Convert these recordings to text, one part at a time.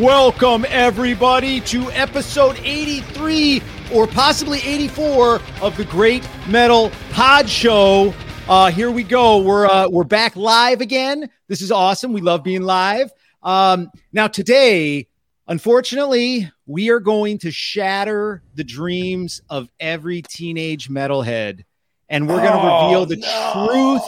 Welcome, everybody, to episode 83 or possibly 84 of the Great Metal Pod Show. Uh, here we go. We're uh, we're back live again. This is awesome. We love being live. Um, now today, unfortunately, we are going to shatter the dreams of every teenage metalhead, and we're going to Oh, reveal the truth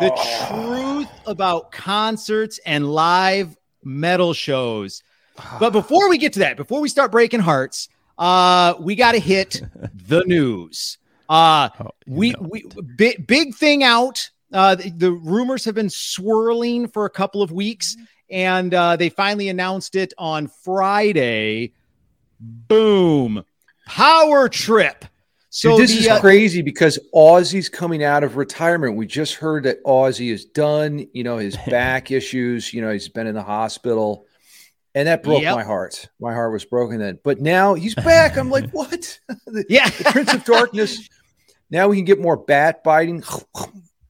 the truth about concerts and live metal shows. But before we get to that, before we start breaking hearts, uh, we got to hit the news. Uh, Oh, we we big, big thing out. Uh, the, the rumors have been swirling for a couple of weeks, and uh, they finally announced it on Friday. Boom! Power trip. So Dude, this the, is uh, crazy because Ozzy's coming out of retirement. We just heard that Aussie is done. You know his back issues. You know he's been in the hospital, and that broke Yep. my heart. My heart was broken then. But now he's back. I'm like, what? the, yeah. the Prince of Darkness. Now we can get more bat biting.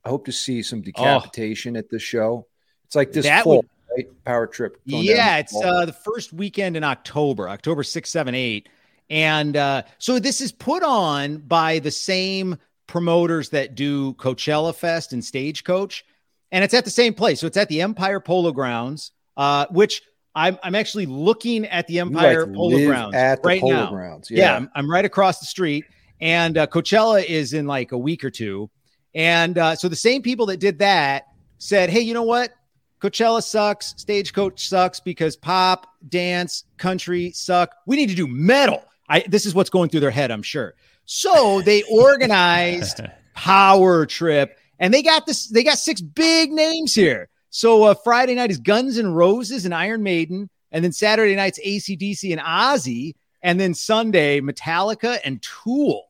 I hope to see some decapitation at the show. It's like this That fall, would- right? Power trip. Yeah, it's uh, the first weekend in October, October 6, 7, 8. And uh, so this is put on by the same promoters that do Coachella Fest and Stagecoach. And it's at the same place. So it's at the Empire Polo Grounds, uh, which I'm, I'm actually looking at the Empire like Polo Grounds at the right Polo now. Grounds. Yeah, I'm, I'm right across the street. And uh, Coachella is in like a week or two. And uh, so the same people that did that said, hey, you know what? Coachella sucks. Stagecoach sucks because pop, dance, country suck. We need to do metal. I, this is what's going through their head, I'm sure. So they organized Power Trip, and they got this. They got six big names here. So uh, Friday night is Guns and Roses and Iron Maiden, and then Saturday night's ACDC and Ozzy, and then Sunday Metallica and Tool.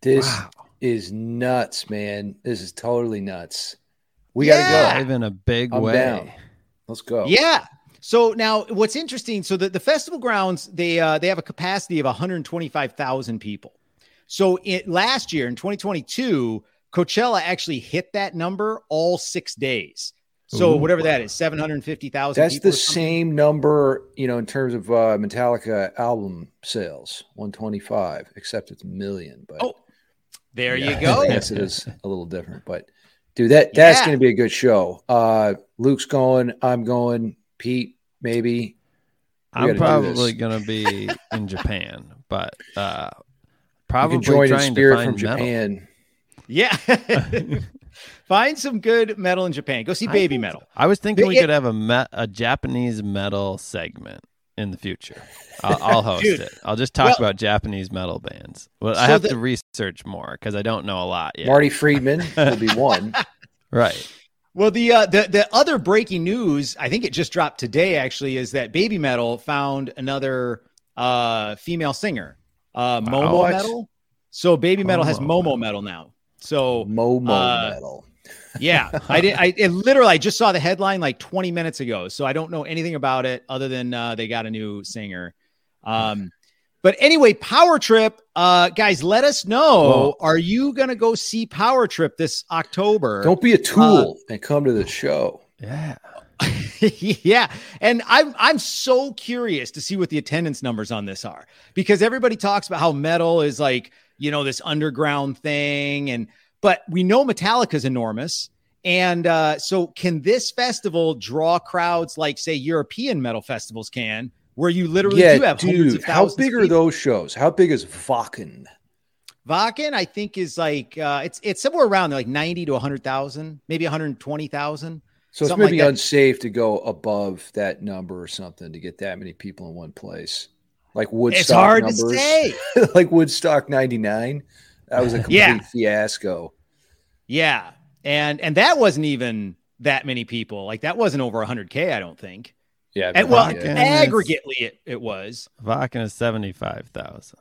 This Wow. is nuts, man. This is totally nuts. We Yeah. gotta go. Live in a big I'm way. down. Let's go. Yeah. So now what's interesting, so the, the festival grounds, they uh, they have a capacity of 125,000 people. So it last year in 2022, Coachella actually hit that number all six days. So Ooh. whatever that is, 750,000 That's the same number, you know, in terms of uh, Metallica album sales, 125, except it's million. But Oh, there Yeah. you go. Yes, it is a little different. But dude, that that's Yeah. going to be a good show. Uh, Luke's going. I'm going. Pete, maybe. We I'm probably gonna be in Japan, but uh, probably can join in trying to find from metal. Japan. Yeah. Find some good metal in Japan. Go see I baby think- metal. I was thinking we It- could have a me- a Japanese metal segment in the future. I'll, I'll host Dude. it. I'll just talk Well- about Japanese metal bands. Well, I have the- to research more because I don't know a lot yet. Marty Friedman will be one. Right. Well, the uh, the the other breaking news, I think it just dropped today. Actually, is that Baby Metal found another uh, female singer, uh, Momo What? Metal. So Baby Metal has Momo Metal now. So Momo Uh, metal. yeah, I did. I it literally I just saw the headline like 20 minutes ago, so I don't know anything about it other than uh, they got a new singer. Um, but anyway, Power Trip, uh, guys, let us know. Are you gonna go see Power Trip this October? Don't be a tool and come to the show. Yeah. yeah, and I'm I'm so curious to see what the attendance numbers on this are because everybody talks about how metal is like you know this underground thing, and but we know Metallica's enormous, and uh, so can this festival draw crowds like say European metal festivals can, where you literally Yeah, do have hundreds dude. of How big are those shows? How big is Wacken? Wacken, I think, is like uh, it's it's somewhere around like ninety to hundred thousand, maybe one hundred twenty thousand. So it's like maybe that. unsafe to go above that number or something to get that many people in one place. Like Woodstock It's hard numbers. to say. like Woodstock 99. That was a complete Yeah. fiasco. Yeah. And and that wasn't even that many people. Like that wasn't over 100k, I don't think. Yeah. And, well, yeah. aggregately it, it was Wacken is seventy five thousand.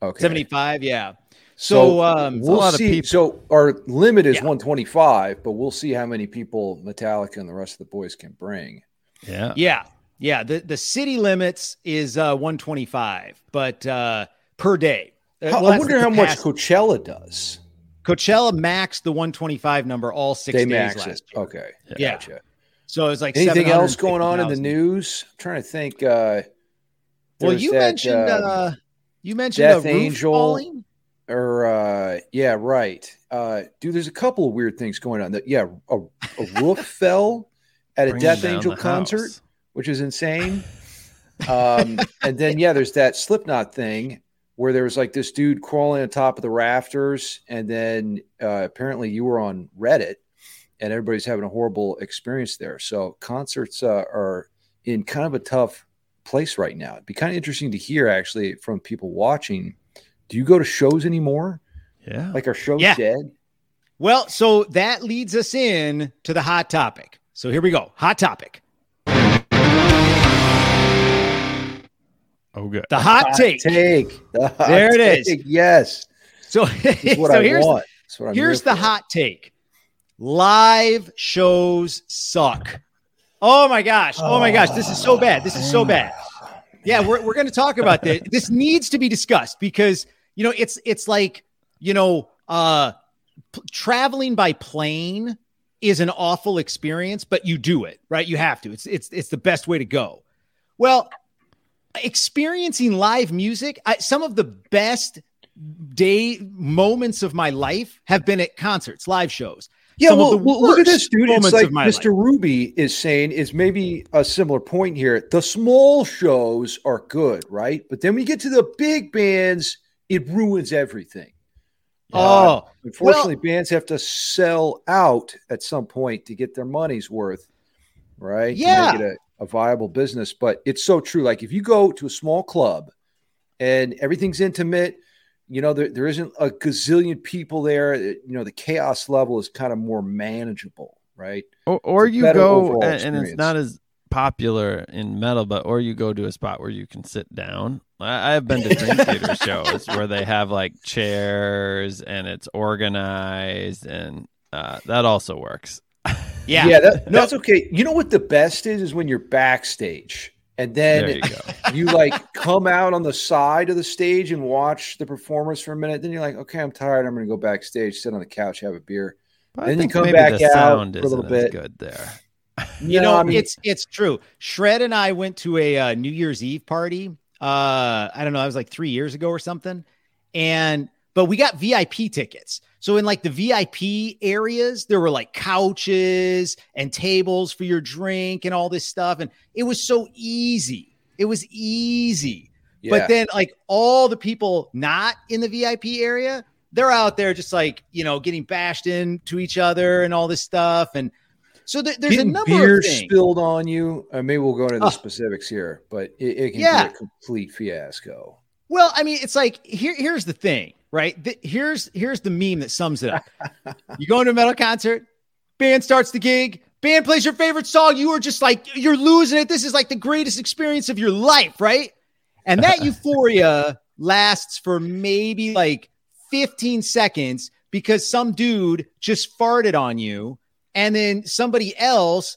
Okay. 75, yeah. So, um we'll a lot of see. people. So our limit is Yeah. 125, but we'll see how many people Metallica and the rest of the boys can bring. Yeah. yeah. Yeah, the the city limits is uh 125, but uh per day. Uh, How- well, I wonder how much capacity. Coachella does. Coachella maxed the 125 number all 6 They days max last it. year. Okay. Yeah. Gotcha. So it's like anything else going on in the news? I'm trying to think. Uh, Well, you that, mentioned uh, uh, you mentioned Death a roof Angel. falling. or uh yeah right uh dude there's a couple of weird things going on that yeah a, a roof fell at a Bringing death angel concert house. which is insane um and then yeah there's that slipknot thing where there was like this dude crawling on top of the rafters and then uh apparently you were on reddit and everybody's having a horrible experience there so concerts uh, are in kind of a tough place right now it'd be kind of interesting to hear actually from people watching do you go to shows anymore Yeah. like our show's Yeah. dead. Well, so that leads us in to the hot topic. So here we go. Hot topic. oh, good. The hot take. Take. The hot There it is. take, Yes. So, That's what so I here's want. That's what I'm here's here the for. hot take. Live shows suck. Oh my gosh. Oh my gosh. This is so bad. This is so bad. Yeah, we're, we're going to talk about this. This needs to be discussed because you know it's it's like you know uh p- traveling by plane is an awful experience, but you do it right. You have to. It's it's it's the best way to go. Well, experiencing live music, I, some of the best day moments of my life have been at concerts, live shows. Yeah, some well, well, look at this, dude. It's like Mr. Ruby is saying is maybe a similar point here. The small shows are good, right? But then you get to the big bands, it ruins everything. Uh, Oh, Unfortunately, bands have to sell out at some point to get their money's worth, right? To Yeah. make it a, a viable business. But it's so true. Like if you go to a small club and everything's intimate, you know, there, there isn't a gazillion people there. You know, the chaos level is kind of more manageable, right? Or, or you go and, and it's not as popular in metal, but or you go to a spot where you can sit down. I, I've been to Dream Theater shows where they have like chairs and it's organized, and uh, that also works. yeah. Yeah, that, that's okay. You know what the best is is when you're backstage and then you you like come out on the side of the stage and watch the performers for a minute. Then you're like, okay, I'm tired. I'm going to go backstage, sit on the couch, have a beer. But Then I you come back the out sound for a little bit. good there. You No, know, I mean- it's it's true. Shred and I went to a uh, New Year's Eve party. Uh, I don't know, it was like three years ago or something, and but we got VIP tickets. So in like the VIP areas, there were like couches and tables for your drink and all this stuff, and it was so easy. It was easy. Yeah. But then, like all the people not in the VIP area, they're out there just like you know getting bashed into each other and all this stuff. And so th- there's Getting a number beer of things. spilled on you. Uh, maybe we'll go into the Oh. specifics here, but it, it can Yeah. be a complete fiasco. Well, I mean, it's like here. Here's the thing, right? Th- here's here's the meme that sums it up. you go into a metal concert, band starts the gig, band plays your favorite song. You are just like you're losing it. This is like the greatest experience of your life, right? And that euphoria lasts for maybe like 15 seconds because some dude just farted on you, and then somebody else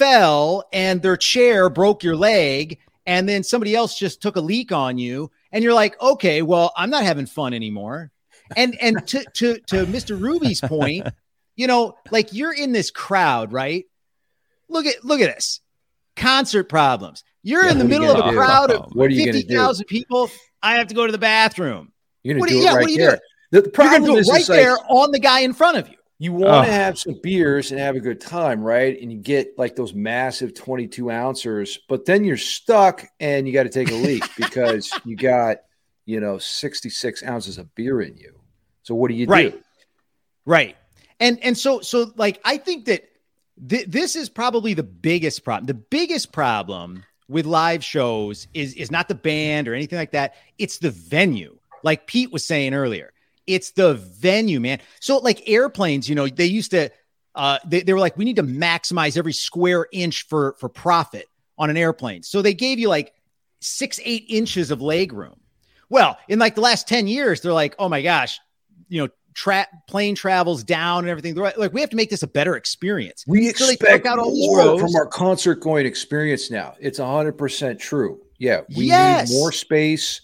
fell and their chair broke your leg and then somebody else just took a leak on you and you're like okay well i'm not having fun anymore and and to to to mr ruby's point you know like you're in this crowd right look at look at this concert problems you're Yeah, in the what are you middle of a do? crowd of What are you going to do? 50,000 people i have to go to the bathroom You're going What to do do you- it yeah, what right are you there. doing? The, the problem is right like, there on the guy in front of you You want to Oh. have some beers and have a good time, right? And you get like those massive 22 ouncers, but then you're stuck and you got to take a leak because you got, you know, 66 ounces of beer in you. So what do you Right. do? Right. And and so so like I think that th- this is probably the biggest problem. The biggest problem with live shows is is not the band or anything like that. It's the venue. Like Pete was saying earlier. It's the venue, man. So like airplanes, you know, they used to uh they, they were like we need to maximize every square inch for for profit on an airplane. So they gave you like 6 8 inches of leg room. Well, in like the last 10 years they're like, "Oh my gosh, you know, tra- plane travels down and everything. They're Like we have to make this a better experience. We So expect out all more rows. from our concert going experience now. It's 100% true. Yeah. We Yes. need more space,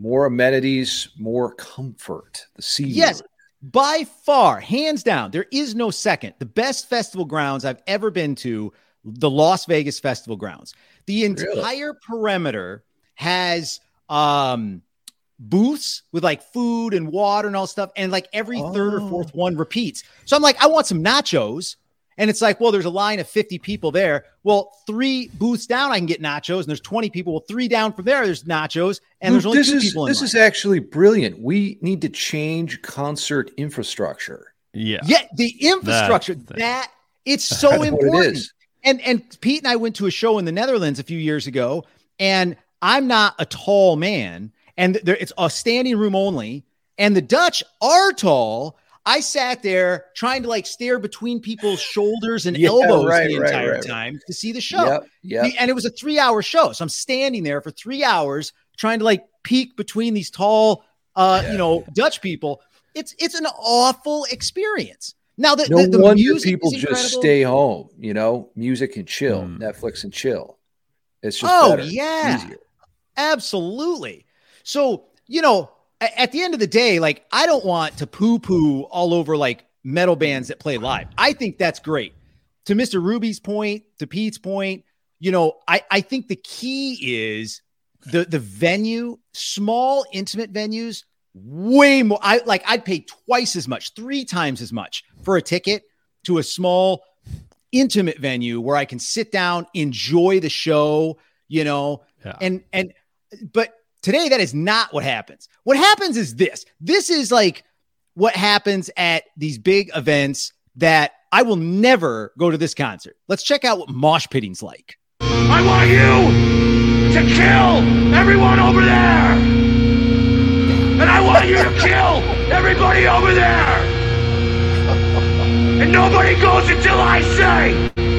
more amenities, more comfort. The C Yes, by far, hands down, there is no second. The best festival grounds I've ever been to the Las Vegas Festival grounds. The entire perimeter has um booths with like food and water and all stuff, and like every third or Oh. fourth one repeats. So I'm like, I want some nachos. And it's like, well, there's a line of 50 people there. Well, three booths down, I can get nachos, and there's 20 people. Well, three down from there, there's nachos, and there's only this two is people in this line. is actually brilliant. We need to change concert infrastructure. Yeah. Yeah, the infrastructure That's the thing. that it's so That's what it important. is. And and Pete and I went to a show in the Netherlands a few years ago, and I'm not a tall man, and there it's a standing room only, and the Dutch are tall. I sat there trying to like stare between people's shoulders and Yeah, elbows right, the entire right. time to see the show. Yep, yep. And it was a three hour show. So I'm standing there for three hours trying to like peek between these tall, uh, you know, Dutch people. It's it's an awful experience. Now the, No the, the wonder people just stay home. You know, music and chill, Hmm. Netflix and chill. It's just Oh, better, yeah. easier. Absolutely. So, you know, at the end of the day, like I don't want to poo poo all over like metal bands that play live. I think that's great. To Mr. Ruby's point, to Pete's point, you know, I, I think the key is the the venue, small intimate venues, way more. I like I'd pay twice as much, three times as much for a ticket to a small intimate venue where I can sit down, enjoy the show, you know, Yeah. and and but today that is not what happens. What happens is this. This is like what happens at these big events that I will never go to this concert. Let's check out what mosh pitting's like. I want you to kill everyone over there. And I want you to kill everybody over there. And nobody goes until I say.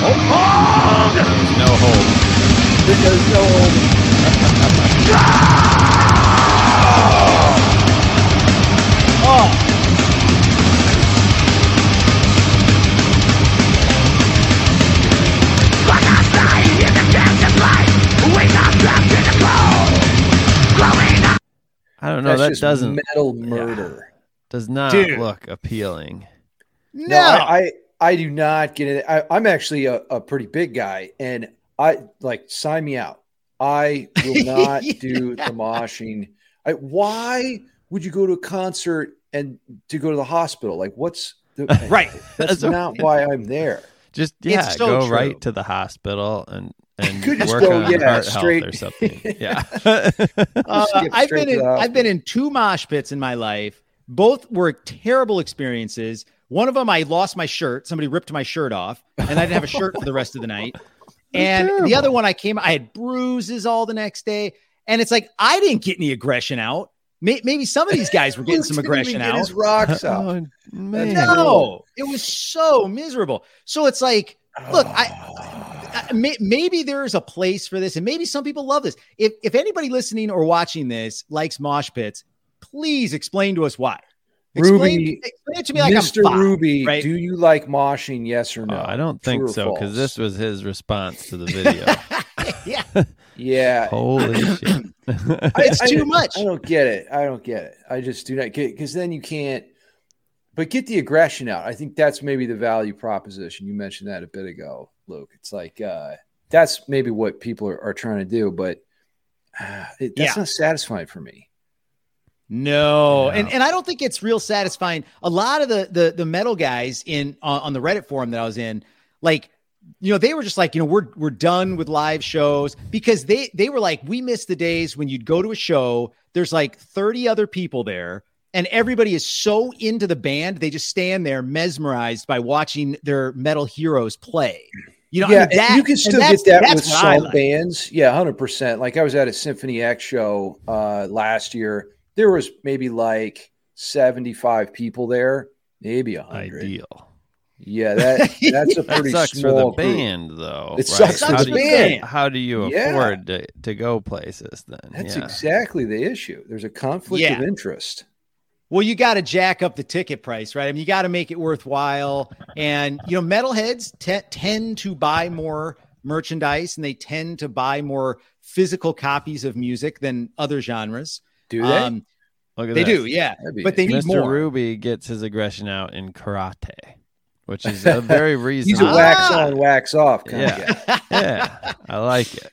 Hold! There's no hope. There's no Like a slide in the dance of life. Wake up back to the bone. Growing up. I don't know. That's that just doesn't metal murder. does not Dude. look appealing. No, No, I, I I do not get it. I, I'm actually a, a pretty big guy, and I like sign me out. I will not do the moshing. I, why would you go to a concert and to go to the hospital? Like, what's the right. That's That's not why I'm there. Just yeah, so go true. right to the hospital and and Could just work go, on yeah, heart straight- health or something. Yeah. Uh, I've been in I've been in two mosh pits in my life. Both were terrible experiences. One of them, I lost my shirt. Somebody ripped my shirt off, and I didn't have a shirt for the rest of the night. And the other one, I came, I had bruises all the next day, and it's like I didn't get any aggression out. Maybe some of these guys were getting some aggression out. His rocks oh, out. oh, man. No, it was so miserable. So it's like, look, I, I may, maybe there is a place for this, and maybe some people love this. If if anybody listening or watching this likes mosh pits, please explain to us why. Explain, Ruby, explain it to me like Mr. I'm five, Ruby, right? do you like moshing? Yes or no? Oh, I don't True think so because this was his response to the video. yeah, Yeah, Holy shit! It's too much. I don't get it. I don't get it. I just do not get because then you can't. But get the aggression out. I think that's maybe the value proposition. You mentioned that a bit ago, Luke. It's like uh, that's maybe what people are, are trying to do, but uh, it, that's Yeah. not satisfying for me. No, Yeah. and and I don't think it's real satisfying. A lot of the the the metal guys in on, on the Reddit forum that I was in, like, you know, they were just like, you know, we're we're done with live shows because they they were like, we miss the days when you'd go to a show, there's like 30 other people there, and everybody is so into the band, they just stand there mesmerized by watching their metal heroes play. You know, yeah, I mean, that- you can still get that with some like. bands. Yeah, hundred percent. Like I was at a Symphony X show uh, last year. There was maybe like seventy-five people there, maybe a hundred. Ideal. Yeah, that that's a That pretty sucks for small the group. band, though. It sucks for how the do you- How do you Yeah. afford to, to go places then? That's yeah. exactly the issue. There's a conflict Yeah. of interest. Well, you got to jack up the ticket price, right? I mean, you got to make it worthwhile. And, you know, metalheads te- tend to buy more merchandise and they tend to buy more physical copies of music than other genres. Do they? Um, Look at They this. do, yeah. But they need Mr. more. Ruby gets his aggression out in karate, which is a very He's a wax Ah. on, wax off kind Yeah. of guy. yeah, I like it.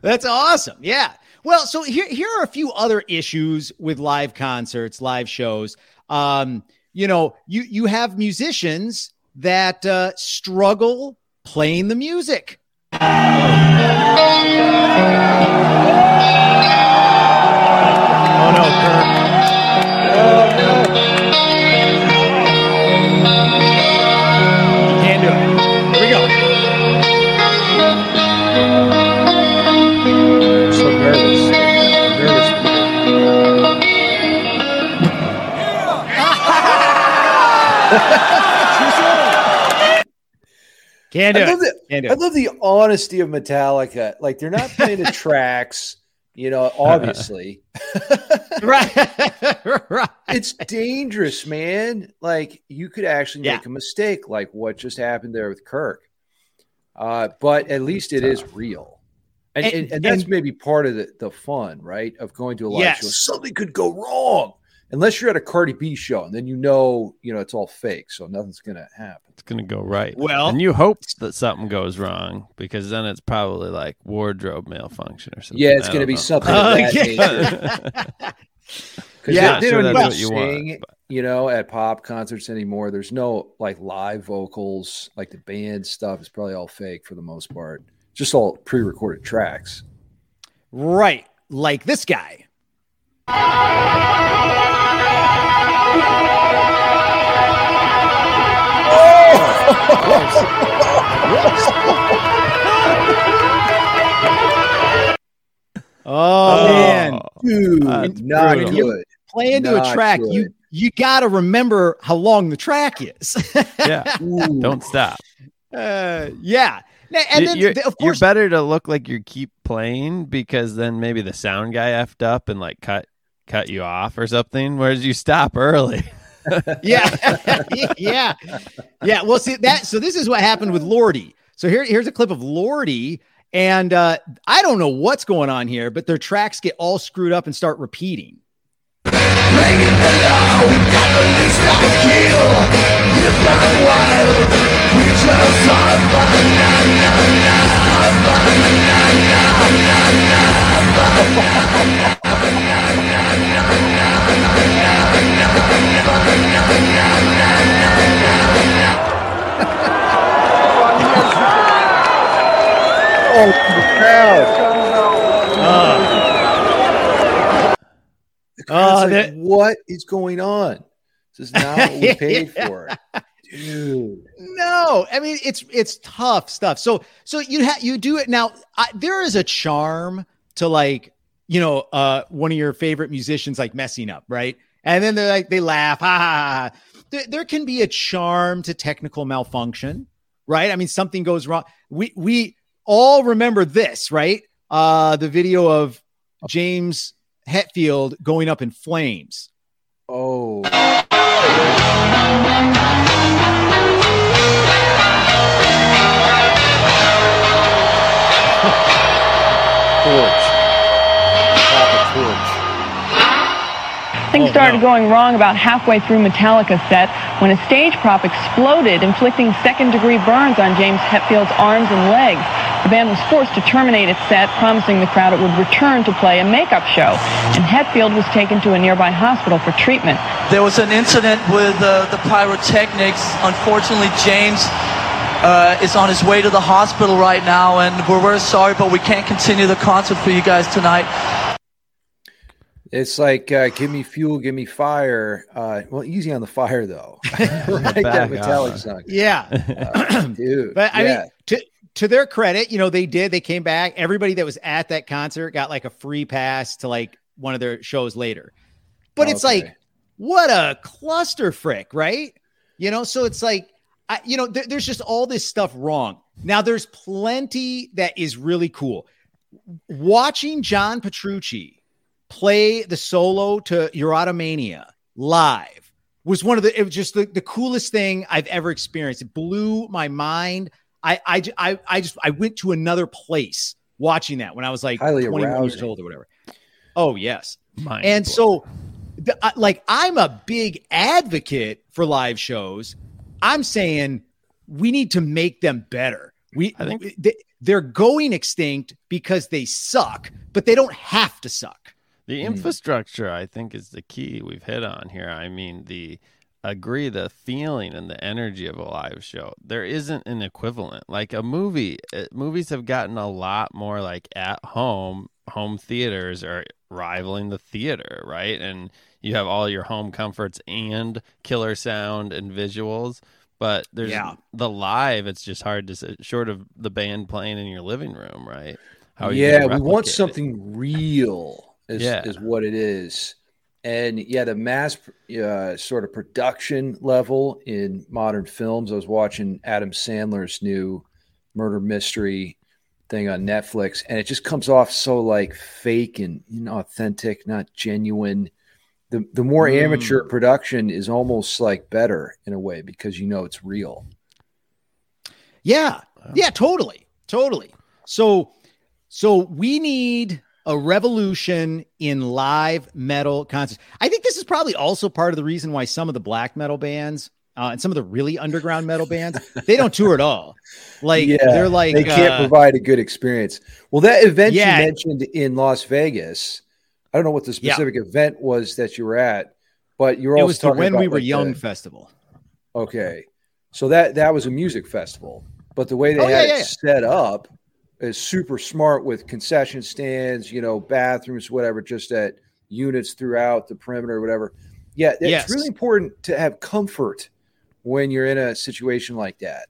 That's awesome. Yeah. Well, so here here are a few other issues with live concerts, live shows. Um, you know, you you have musicians that uh, struggle playing the music. Oh no, Kirk. Can't do it. Here we go. I'm so nervous. I'm nervous. Can't do I love, it. the, Can't do I love the honesty of Metallica. Like they're not playing the tracks, you know, obviously. right. right. it's dangerous, man. Like you could actually Yeah. make a mistake, like what just happened there with Kirk. Uh, but at least it is real. And, And- and, and that's maybe part of the, the fun, right? Of going to a live Yes. show. Something could go wrong. Unless you're at a Cardi B show, and then you know, you know, it's all fake, so nothing's gonna happen. It's gonna go right. Well- and you hope that something goes wrong because then it's probably like wardrobe malfunction or something. Yeah, it's I gonna be know. something Oh, that yeah. Because Yeah, they, they sure don't that's even what you sing, want, but- you know, at pop concerts anymore. There's no like live vocals, like the band stuff is probably all fake for the most part. Just all pre-recorded tracks. Right. Like this guy. Oh, man. Dude, That's not brutal. good. Play into Not a track. good. You you got to remember how long the track is. yeah, Ooh. don't stop. uh, yeah. Na- And then, you're, th- of you're better to look like you keep playing because then maybe the sound guy effed up and like cut cut you off or something. Where did you stop early. yeah, yeah, yeah. Well, see that. So this is what happened with Lordi. So here, here's a clip of Lordi, and uh, I don't know what's going on here, but their tracks get all screwed up and start repeating. The crowd. The crowd's Oh, like, that- what is going on? This is not what we paid for. Dude. No, I mean it's it's tough stuff. So so you ha- you do it now. I, there is a charm to like you know uh one of your favorite musicians like messing up, right? And then they like they laugh, ha ha. ha. There, there can be a charm to technical malfunction, right? I mean something goes wrong. We we all remember this, right? Uh the video of James Hetfield going up in flames. Oh. torch. Torch. Things Oh, started no. going wrong about halfway through Metallica's set when a stage prop exploded, inflicting second-degree burns on James Hetfield's arms and legs. The band was forced to terminate its set, promising the crowd it would return to play a makeup show. And Hetfield was taken to a nearby hospital for treatment. There was an incident with uh, the pyrotechnics. Unfortunately, James uh, is on his way to the hospital right now, and we're very sorry, but we can't continue the concert for you guys tonight. It's like, uh, give me fuel, give me fire. Uh, well, easy on the fire, though. right? That metallic song. Yeah. Uh, dude. But I yeah. mean, to to their credit, you know, they did. They came back. Everybody that was at that concert got like a free pass to like one of their shows later. But it's like, what a cluster frick, right? You know, so it's like, I, you know, there- there's just all this stuff wrong. Now, there's plenty that is really cool. Watching John Petrucci play the solo to Erotomania live was one of the it was just the, the coolest thing I've ever experienced. It blew my mind. I I j- I, I just I went to another place watching that when I was like Highly 21 years old or whatever. Oh yes. Mind And blowing. so the, uh, like I'm a big advocate for live shows. I'm saying we need to make them better. We I think- they, they're going extinct because they suck, but they don't have to suck. The infrastructure, I think, is the key we've hit on here. I mean, the agree the feeling and the energy of a live show. There isn't an equivalent. Like a movie, uh, movies have gotten a lot more like at home. Home theaters are rivaling the theater, right? And you have all your home comforts and killer sound and visuals. But there's Yeah. the live. It's just hard to say, short of the band playing in your living room, right? How yeah, we want it? something real. Is, Yeah. is what it is. And yeah, the mass uh, sort of production level in modern films. I was watching Adam Sandler's new murder mystery thing on Netflix, and it just comes off so like fake and inauthentic, not genuine. The the more Mm. amateur production is almost like better in a way because you know it's real. Yeah. Yeah, totally. Totally. So so we need a revolution in live metal concerts. I think this is probably also part of the reason why some of the black metal bands uh, and some of the really underground metal bands they don't tour at all. Like yeah, they're like they can't uh, provide a good experience. Well, that event Yeah. you mentioned in Las Vegas, I don't know what the Yeah. specific event was that you were at, but you were it also was the when we were like, young the- festival. okay, so that that was a music festival, but the way they Oh, yeah, had yeah, it set up is super smart with concession stands, you know, bathrooms, whatever, just at units throughout the perimeter, whatever. Yeah, it's Yes. really important to have comfort when you're in a situation like that.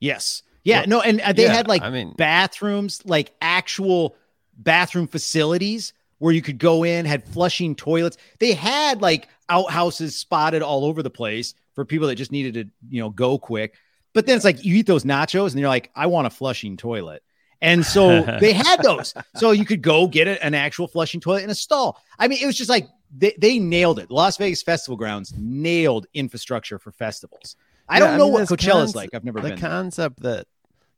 Yes. Yeah, Well, no, and uh, they yeah, had like I mean- bathrooms, like actual bathroom facilities where you could go in, had flushing toilets. They had like outhouses spotted all over the place for people that just needed to, you know, go quick. But then it's like you eat those nachos and you're like, I want a flushing toilet. And so they had those. So you could go get an actual flushing toilet in a stall. I mean, it was just like they, they nailed it. Las Vegas Festival Grounds nailed infrastructure for festivals. I Yeah, don't know mean, what Coachella's like. I've never the been. The concept that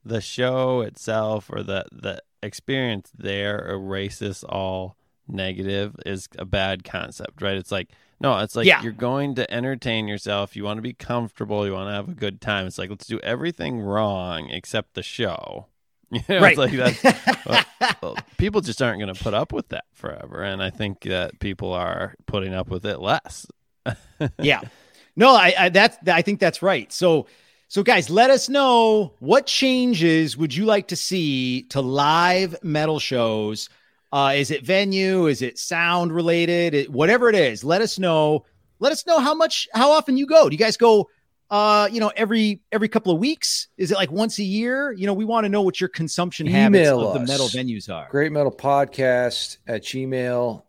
the show itself or the the experience there erases all negative is a bad concept, right? It's like no, it's like Yeah. you're going to entertain yourself. You want to be comfortable. You want to have a good time. It's like let's do everything wrong except the show. You know, right. like that's well, well, people just aren't going to put up with that forever, and I think that people are putting up with it less. yeah. No, I, I that's I think that's right. So so guys, let us know what changes would you like to see to live metal shows. Uh, is it venue? Is it sound related? It, whatever it is, let us know. Let us know how much, how often you go. Do you guys go? Uh, you know, every every couple of weeks? Is it like once a year? You know, we want to know what your consumption habits Email of the metal venues are. Great Metal Podcast at Gmail.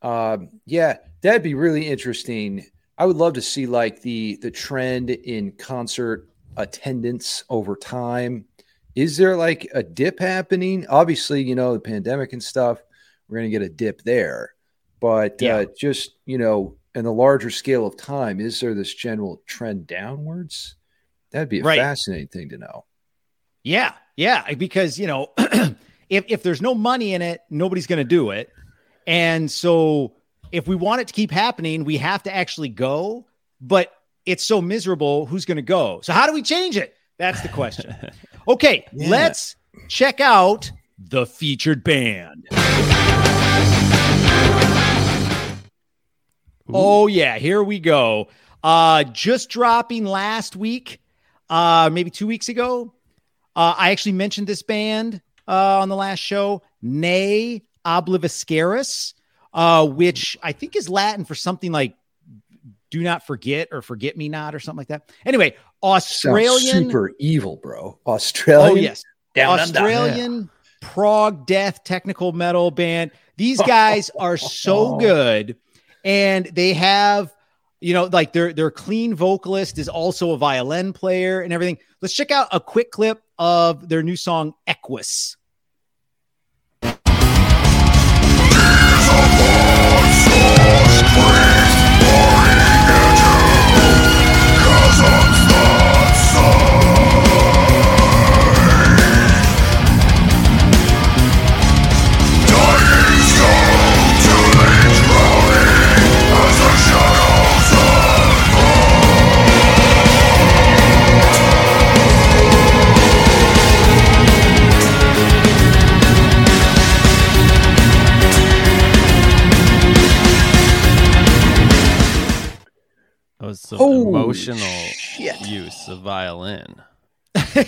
Um, yeah, that'd be really interesting. I would love to see like the the trend in concert attendance over time. Is there like a dip happening? Obviously, you know, the pandemic and stuff, we're gonna get a dip there. But Yeah. uh, just you know, in the larger scale of time, is there this general trend downwards? That'd be a Right. fascinating thing to know. Yeah, yeah, because you know, if if there's no money in it, nobody's going to do it. And so if we want it to keep happening, we have to actually go, but it's so miserable, who's going to go? So how do we change it? That's the question. Okay, Yeah. let's check out the featured band. Oh yeah, here we go. Uh just dropping last week, uh maybe 2 weeks ago. Uh I actually mentioned this band uh on the last show, Ne Obliviscaris, uh which I think is Latin for something like do not forget or forget me not or something like that. Anyway, Sounds Australian super evil, bro. Australian. Oh yes. Down under. Australian prog death technical metal band. These guys are so good and they have you know like their their clean vocalist is also a violin player and everything. Let's check out a quick clip of their new song Equus. Violin.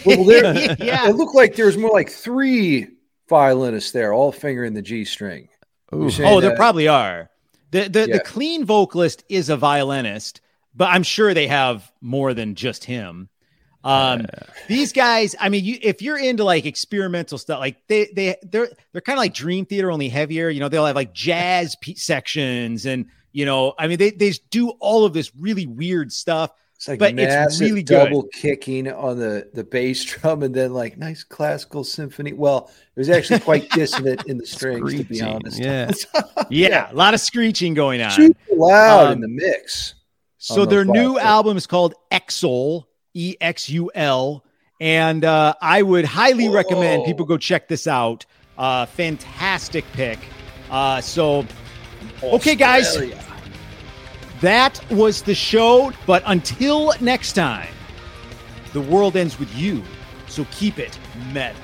Well, there, yeah. It looked like there was more like three violinists there, all fingering the G string. Ooh. saying Oh, there probably are. The the, Yeah. the clean vocalist is a violinist, but I'm sure they have more than just him. Um, these guys, I mean, you, if you're into like experimental stuff, like they they they're they're kind of like Dream Theater, only heavier. You know, they'll have like jazz pe- sections, and you know, I mean, they they do all of this really weird stuff. It's like But it's massive really good. double kicking on the, the bass drum and then like nice classical symphony. Well, it was actually quite dissonant in the strings, to be honest. yeah. Yeah, a lot of screeching going on. Super loud Um, in the mix. So their new album is called Exul, E X U L, and uh, I would highly recommend people go check this out. Uh, fantastic pick. Uh, so okay, guys. That was the show. But until next time, the world ends with you. So keep it meta.